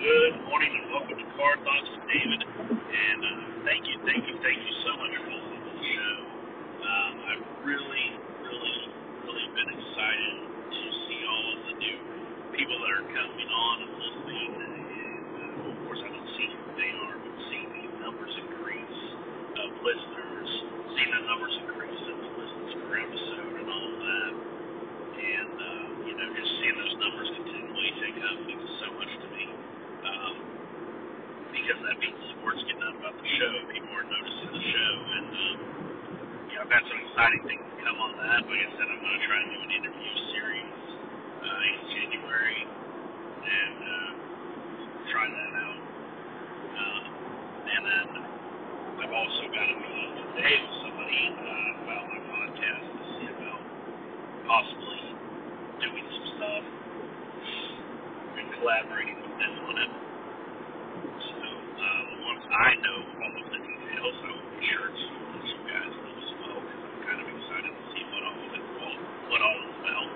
Good morning and welcome to Car Thoughts with David. And uh, thank you, thank you, thank you so much for listening to the show. Um, I've really, really, really been excited to see all of the new people that are coming on and listening. And uh, of course, I don't see who they are, but seeing these numbers increase of listeners, seeing the numbers increase of the listens per episode and all of that. And, uh, you know, just seeing those numbers continually take up means so much to. Um, because that means word's getting out about the show. People are noticing the show. And, um, you I've got some exciting things to come on that. Like I said, I'm going to try and do an interview series uh, in January and uh, try that out. Uh, and then I've also got a meeting today with somebody uh, about my podcast to see about possibly doing some stuff collaborating with them on it. So uh, once I know all of the details, I will be sure to let you guys know as well because I'm kind of excited to see what all of it, all, what all is about.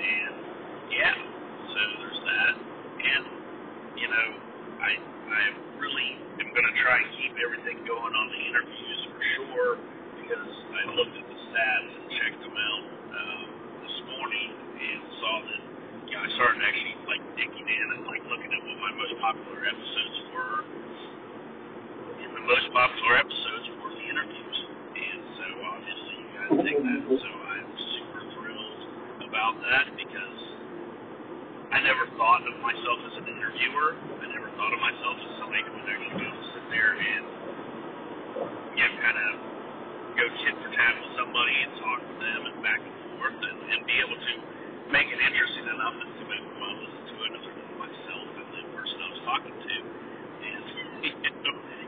And yeah, so there's that. And you know, I I really am going to try and keep everything going on the interviews for sure because I looked at the stats and checked them out um, this morning and saw that know I started actually like digging in and like looking at what my most popular episodes were. And the most popular episodes were the interviews, and so obviously you guys dig that. So I'm super thrilled about that because I never thought of myself as an interviewer. I never thought of myself as somebody who would actually be able to sit there you know kind of go tit for tat with somebody and talk with them and back and forth and, and be able to make it interesting enough that somebody would want to listen to it other than myself and the person I was talking to.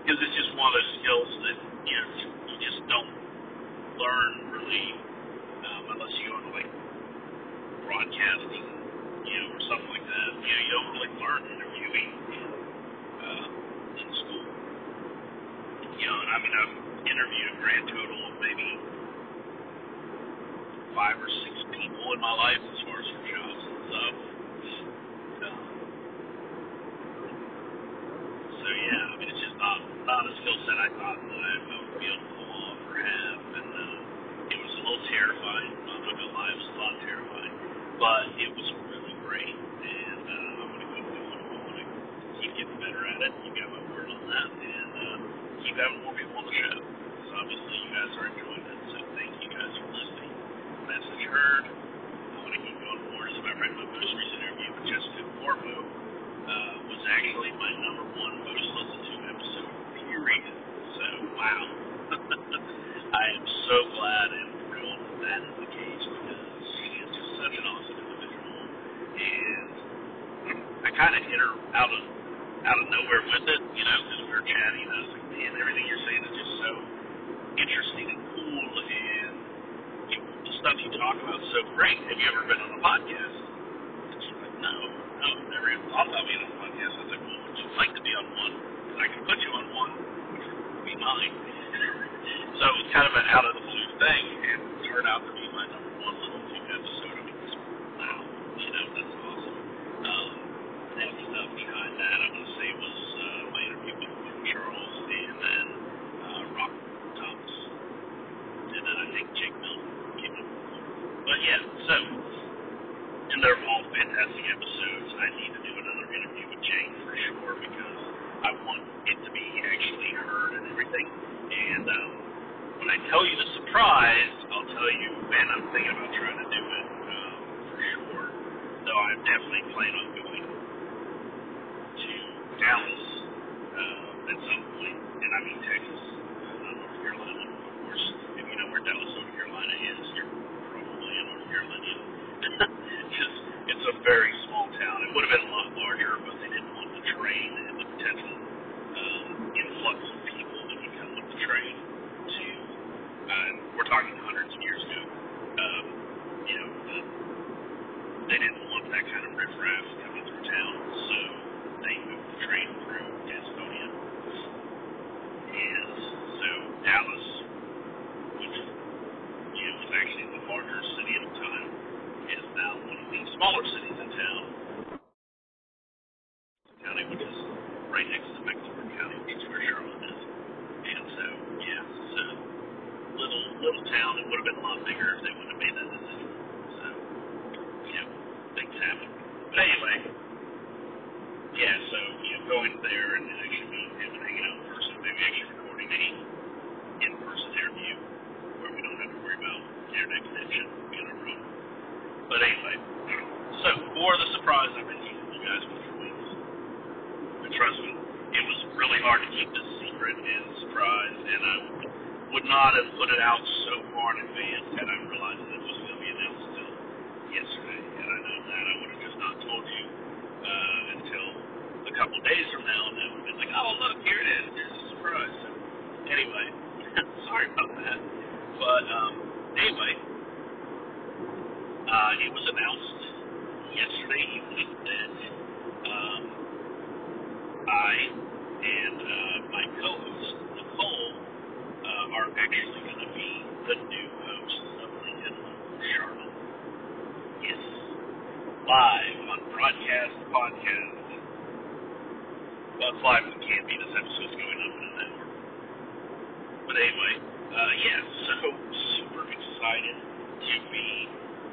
Because it's just one of those skills that you know you just don't learn really um, unless you go into like broadcasting, you know, or something like that. You know, you don't really learn interviewing in uh, in school. You know, I mean I've interviewed a grand total of maybe five or six people in my life as far as for jobs and stuff. Um, so yeah, I mean it's not a skill set I thought that I, I would be able to pull off or have, and uh, it was a little terrifying. I'm not gonna lie, it was a lot terrifying, but it was really great, and uh, I'm gonna keep doing it. I'm gonna keep getting better at it. You got my word on that, and uh, keep having more people on the show. Because obviously you guys are enjoying it, so thank you guys for listening. Message heard. I'm gonna keep going more. As a matter of fact, my most recent interview with Jessica Corvo uh, was actually my number one most listened to episode, period. So, wow. I am so glad and thrilled that that is the case because she is just such an awesome individual. And I kind of hit her out of out of nowhere with it, you know, because we were chatting. And I was like, man, everything you're saying is just so interesting and cool, and you, the stuff you talk about is so great. Have you ever been on a podcast? And she's like, no, no, never even thought about being on a podcast. I was like, well, would you like to be on one? I can put you on one, be mine. so it was kind of an out of the blue thing, and it turned out to be my number one little two episode. I mean, it's, wow, you know, that's awesome. Um, next up behind that, I'm going to say was uh, my interview with Mark Charles and then uh, Robert Thomas. And then I think Jake Milton came up. But yeah, so, and they're all fantastic episodes. I need to do another interview with Jake for sure because I want it to be actually heard and everything. And um, when I tell you the surprise, I'll tell you, man, I'm thinking about trying to do it um, for sure. Though I'm definitely planning on going to Dallas uh, at some point, and I mean Texas, uh, not North Carolina. Of course, if you know where Dallas, North Carolina is, you're probably a North Carolinian. Because it's a very small town. It would have been a lot larger, but they didn't want the train and the potential um, influx of people that would come with the train to. Uh, we're talking hundreds of years ago. Um, you know, the, they didn't want that kind of riffraff coming through town, so they moved the train through Gastonia. And so Dallas, which you know, was actually the larger city at the time, is now one of the smaller cities in town. County, which is right next to Mecklenburg County, which is where Charlotte is. And so, yeah, so little little town. It would have been a lot bigger if they would have made that decision. So, you know, things happen. But anyway, yeah. So, you know, going there and actually meeting him and hanging out in person, maybe actually recording a in-person interview where we don't have to worry about internet connection being a room. But anyway, for the surprise I've been teasing you guys for weeks. But trust me, it was really hard to keep this secret and surprise, and I would not have put it out so far in advance had I realized that it was going to be announced until yesterday. Had I known that, I would have just not told you uh, until a couple days from now, and then would have been like, oh, look, here it is. There's a surprise. So, anyway, sorry about that. But, um, anyway, uh, it was announced yesterday evening that um, I and uh, my co-host, Nicole, uh, are actually going to be the new hosts of LinkedIn Charlotte. Yes, live on broadcast podcast. Well, it's live on Can't Be. This episode's going up in the network. But anyway, uh, yeah, so super excited to be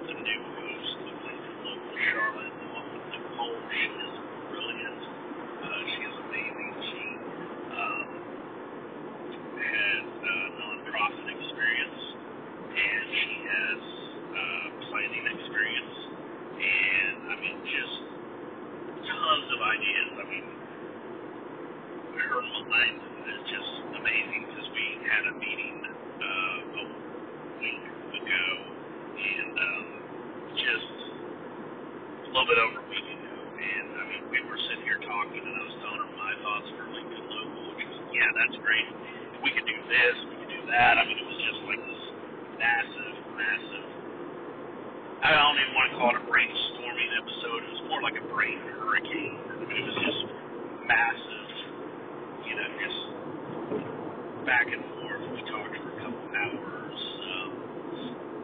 the new host of LinkedIn Local Charlotte along with Nicole. She is brilliant. Uh, she is amazing. She um, has uh, nonprofit experience and she has uh, planning experience and I mean just tons of ideas. I mean her mind is just amazing because we had a meeting uh, a week ago and um, just a little bit over a week ago. And I mean, we were sitting here talking, and I was telling her my thoughts for LinkedIn Local, which was, yeah, that's great. We could do this, we could do that. I mean, it was just like this massive, massive. I don't even want to call it a brainstorming episode. It was more like a brain hurricane. I mean, it was just massive. You know, just back and forth. We talked for a couple hours, um,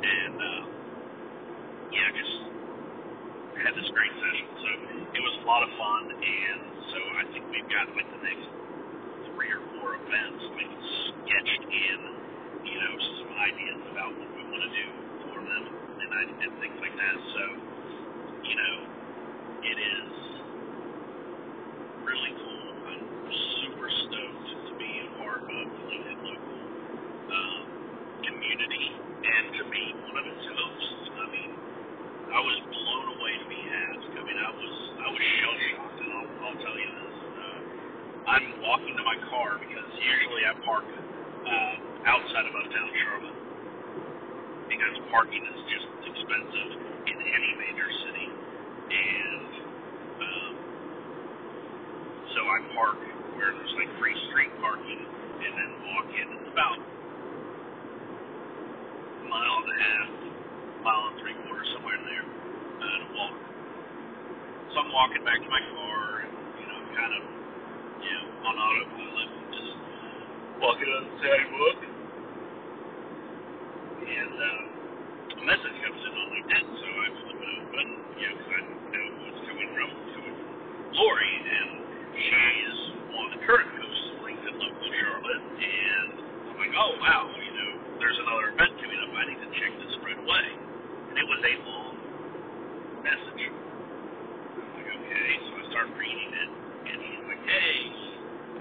and uh, yeah, just had this great session. So it was a lot of fun, and so I think we've got like the next three or four events like sketched in, you know, some ideas about what we want to do for them, and I and things like that. So, you know, it is really cool. I'm super stoked to be a part of the LinkedIn local um, community and to be one of its hosts. I mean, I was blown away to be asked. I mean, I was I was shell shocked, and I'll, I'll tell you this. Uh, I'm walking to my car because usually I park uh, outside of uptown Charlotte because parking is just expensive in any major city, and um, so I park where there's like free street parking, and then walk in. It's about mile and a half, mile and three quarters, somewhere in there, uh, to walk. So I'm walking back to my car, and you know, kind of, you know, on autopilot, just walking on the sidewalk, and uh, a message comes in on LinkedIn, so I flip it open, you know, because I know who it's coming from. Coming from Lori, and she is one of the current hosts of LinkedIn Local Charlotte, and I'm like, oh wow, you know, there's another event coming. I need to check this right away. And it was a long message. I'm like, okay, so I start reading it, and he's like, hey,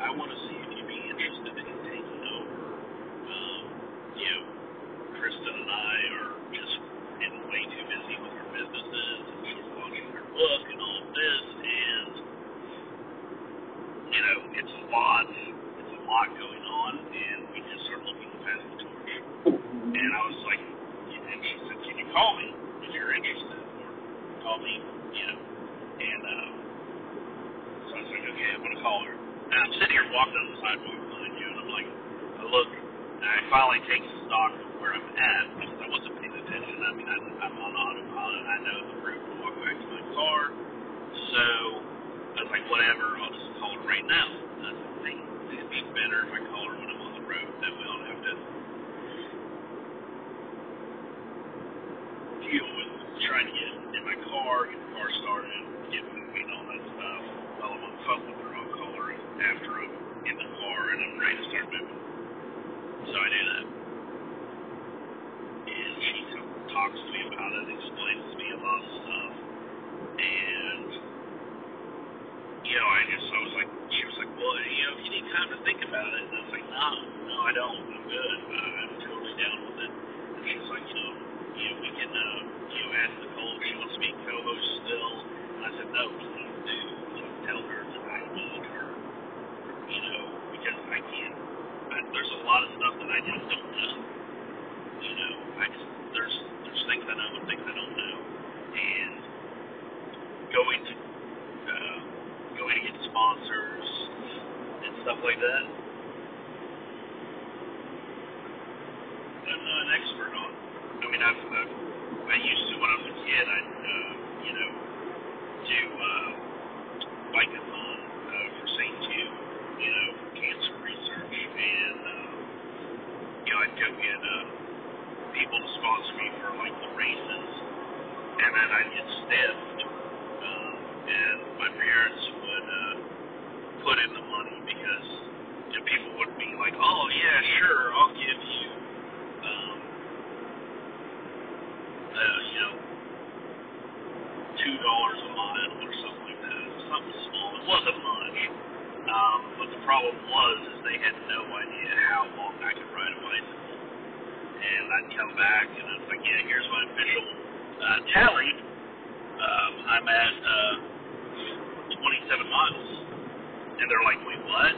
I want to see if you'd be interested in taking over. Um, you know, Kristen and I are just getting way too busy with our businesses, and she's launching her book and all of this, and you know, it's a lot. It's a lot going on, and we just are looking to pass the torch. And I was like, and she said, can you call me if you're interested, or call me, you know. And uh, so I was like, okay, I'm gonna call her. And I'm sitting here walking on the sidewalk behind you, and I'm like, I look, and I finally take stock of where I'm at because I wasn't paying attention. I mean, I, I'm on autopilot. I know the route to walk back to my car, so I was like, whatever, I'll just call her right now. I think it'd be better if I call her when I'm on the road. That way I don't have to deal with trying to get in my car, get the car started, get moving, all that stuff while I'm on the phone after I'm in the car and I'm ready to start moving. So I do that. And she talks to me about it, explains to me a lot of stuff. And, you know, I just, I was like, she was like, well, you know, if you need time to think about it. And I was like, no, no, I don't. I'm good. I'm totally down with it. And she's like, you know, you know, we can, uh, you know, ask Nicole if she wants to be co-host still. And I said, no, please do. You know, tell her that I need her. You know, because I can't. I, there's a lot of stuff that I just don't know. You know, I just there's there's things I know and things I don't know, and going to uh, going to get sponsors and stuff like that. I'm not an expert on. I mean, I've, I've I used to when I was a kid. I uh, you know do uh, bike-a-thon uh, for St. Jude, you know, for cancer research, and uh, you know I'd go get uh, people to sponsor me for like the races, and then I'd get stiffed, um, and my parents would uh, put in the money because you know, people would be like, oh yeah, sure, I'll give you. Um, uh, you know, two dollars a mile or something like It was small. It wasn't much. Um, but the problem was is they had no idea how long I could ride a bicycle. And I'd come back and I was like, yeah, here's my official uh, tally. Um, I'm at uh, 27 miles. And they're like, wait, what?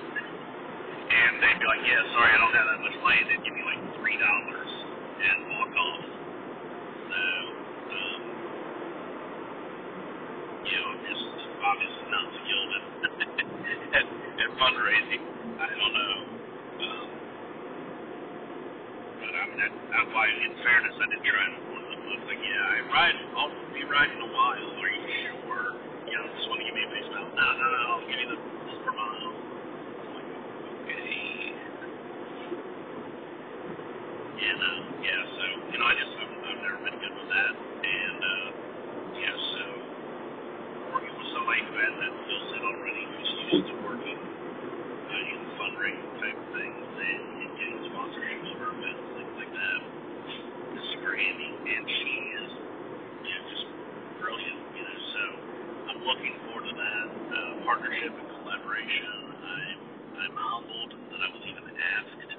And they'd be like, yeah, sorry, I don't have that much money. They'd give me like three dollars and walk off. So, um, you know, I'm just obviously not skilled at, at, at fundraising. I don't know. Um, but I mean, that, that's why, in fairness, I did try and warn them. Like, yeah, I ride, I'll be riding a while. Are you sure? You know, just want to give me a base amount. No, no, no, I'll give you the this per mile. Like, okay. Uh, yeah, so, you know, I just, I've, I've never been good with that. And, uh, yeah, so, who has that skill set already, who's used to working uh, in fundraising type things and, and getting sponsorships for events, things like that, is super handy. And she is, you know, just brilliant, you know, so I'm looking forward to that uh, partnership and collaboration. I'm, I'm humbled that I was even asked.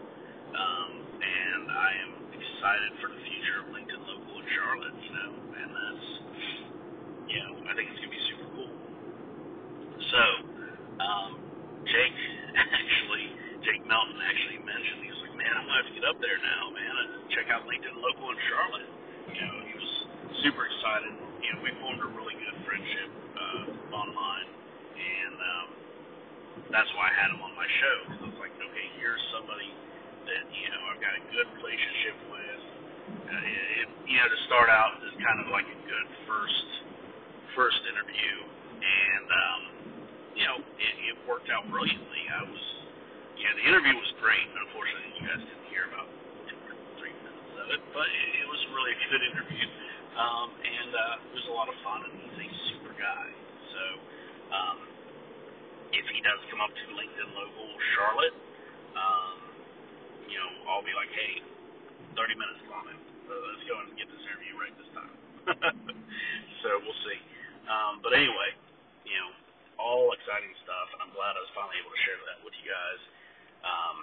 Um, and I am excited for the future of LinkedIn Local in Charlotte, you know, and that's, you know, I think it's to be super. So, um, Jake actually, Jake Melton actually mentioned, he was like, man, I'm going to have to get up there now, man, and check out LinkedIn Local in Charlotte. You know, he was super excited. You know, we formed a really good friendship uh, online, and um, that's why I had him on my show. I was like, okay, here's somebody that you know I've got a good relationship with. Uh, it, you know, to start out is kind of like a good first first interview, and um, you know, it, it worked out brilliantly. I was, know, the interview was great. Unfortunately, you guys didn't hear about two or three minutes of it, but it, it was really a good interview, um, and uh, it was a lot of fun. And he's a super guy, so. Um, if he does come up to LinkedIn local Charlotte, um, you know, I'll be like, hey, 30 minutes, on. So let's go and get this interview right this time. so we'll see. Um, but anyway, you know, all exciting stuff, and I'm glad I was finally able to share that with you guys. Um,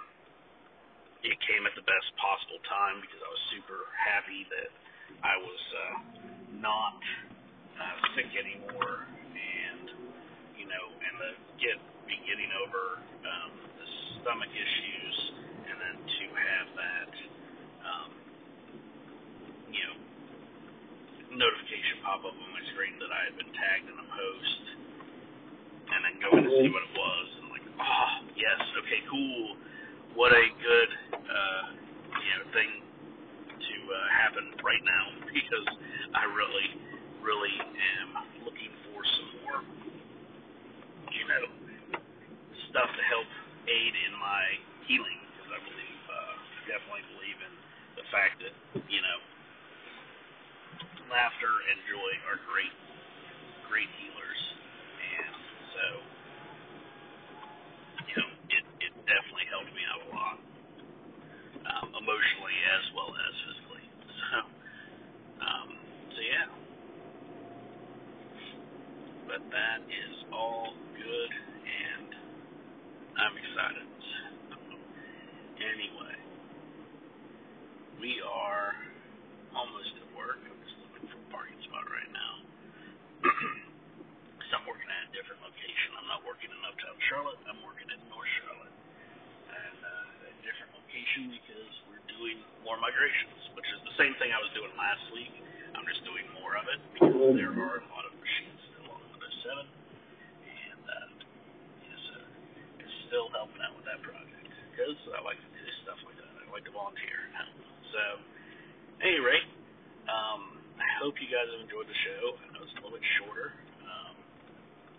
it came at the best possible time because I was super happy that I was uh, not uh, sick anymore, and you know, and the get be getting over um, the stomach issues, and then to have that, um, you know, notification pop up on my screen that I had been tagged in a post, and then going to see what it was, and like, oh yes, okay, cool, what a good, right now because I really, really am looking for some more, you know, stuff to help aid in my healing because I believe, uh, definitely believe in the fact that, you know, laughter and joy are great, great healers. And so, you know, it, it definitely helped me out a lot um, emotionally as well. So, any rate, um, I hope you guys have enjoyed the show. I know it's a little bit shorter. Um,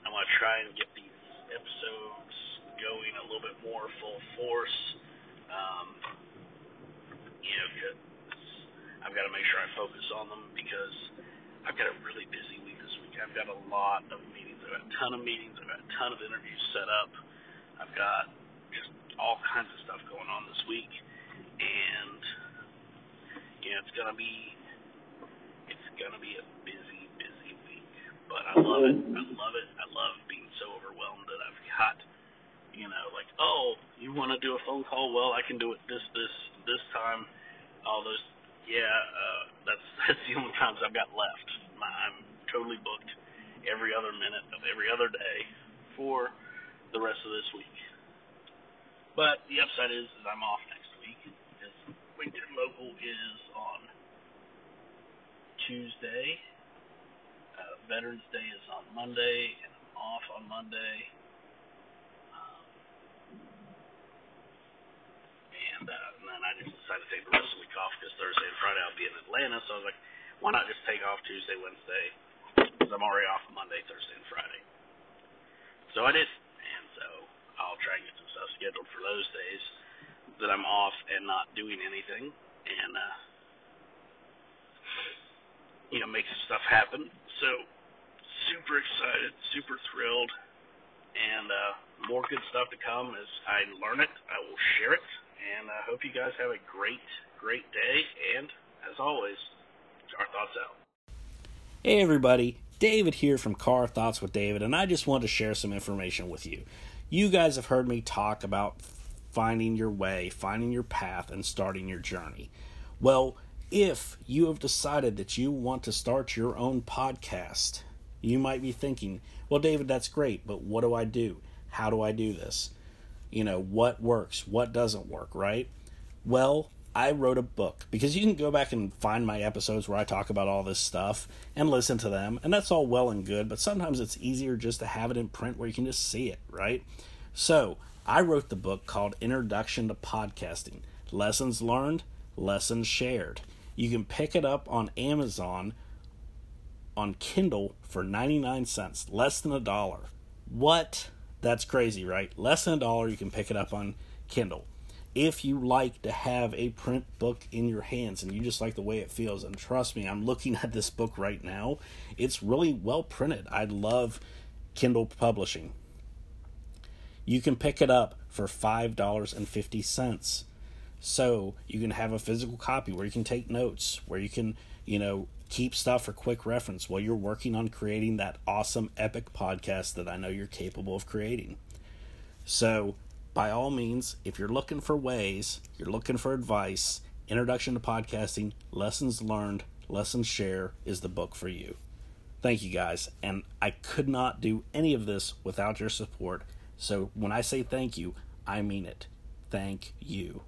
I want to try and get these episodes going a little bit more full force. Um, you know, I've got to make sure I focus on them because I've got a really busy week this week. I've got a lot of meetings. I've got a ton of meetings. I've got a ton of interviews set up. I've got just all kinds of stuff going on this week, it's gonna be it's gonna be a busy, busy week. But I love it. I love it. I love being so overwhelmed that I've got, you know, like, oh, you want to do a phone call? Well, I can do it this, this, this time. All those, yeah, uh, that's that's the only times I've got left. My, I'm totally booked every other minute of every other day for the rest of this week. But the upside is, is I'm off next week because Local is on Tuesday. Uh, Veterans Day is on Monday, and I'm off on Monday. Um, and, uh, and then I just decided to take the rest of the week off because Thursday and Friday I'll be in Atlanta. So I was like, why not just take off Tuesday, Wednesday? Because I'm already off Monday, Thursday, and Friday. So I did, and so I'll try and get some stuff scheduled for those days that I'm off and not doing anything, and uh, you know, make some stuff happen. So super excited, super thrilled, and uh, more good stuff to come as I learn it. I will share it, and I hope you guys have a great, great day. And as always, our thoughts out. Hey everybody, David here from Car Thoughts with David, and I just want to share some information with you. You guys have heard me talk about finding your way, finding your path, and starting your journey. Well, if you have decided that you want to start your own podcast, you might be thinking, well, David, that's great, but what do I do? How do I do this? You know, what works? What doesn't work, right? Well, I wrote a book because you can go back and find my episodes where I talk about all this stuff and listen to them, and that's all well and good, but sometimes it's easier just to have it in print where you can just see it, right? So, I wrote the book called Introduction to Podcasting Lessons Learned, Lessons Shared. You can pick it up on Amazon on Kindle for 99 cents, less than a dollar. What? That's crazy, right? Less than a dollar, you can pick it up on Kindle. If you like to have a print book in your hands and you just like the way it feels, and trust me, I'm looking at this book right now, it's really well printed. I love Kindle publishing. You can pick it up for $5.50. So you can have a physical copy where you can take notes, where you can, you know, keep stuff for quick reference while you're working on creating that awesome epic podcast that I know you're capable of creating. So, by all means, if you're looking for ways, you're looking for advice, Introduction to Podcasting, Lessons Learned, Lessons Share is the book for you. Thank you guys, and I could not do any of this without your support. So when I say thank you, I mean it. Thank you.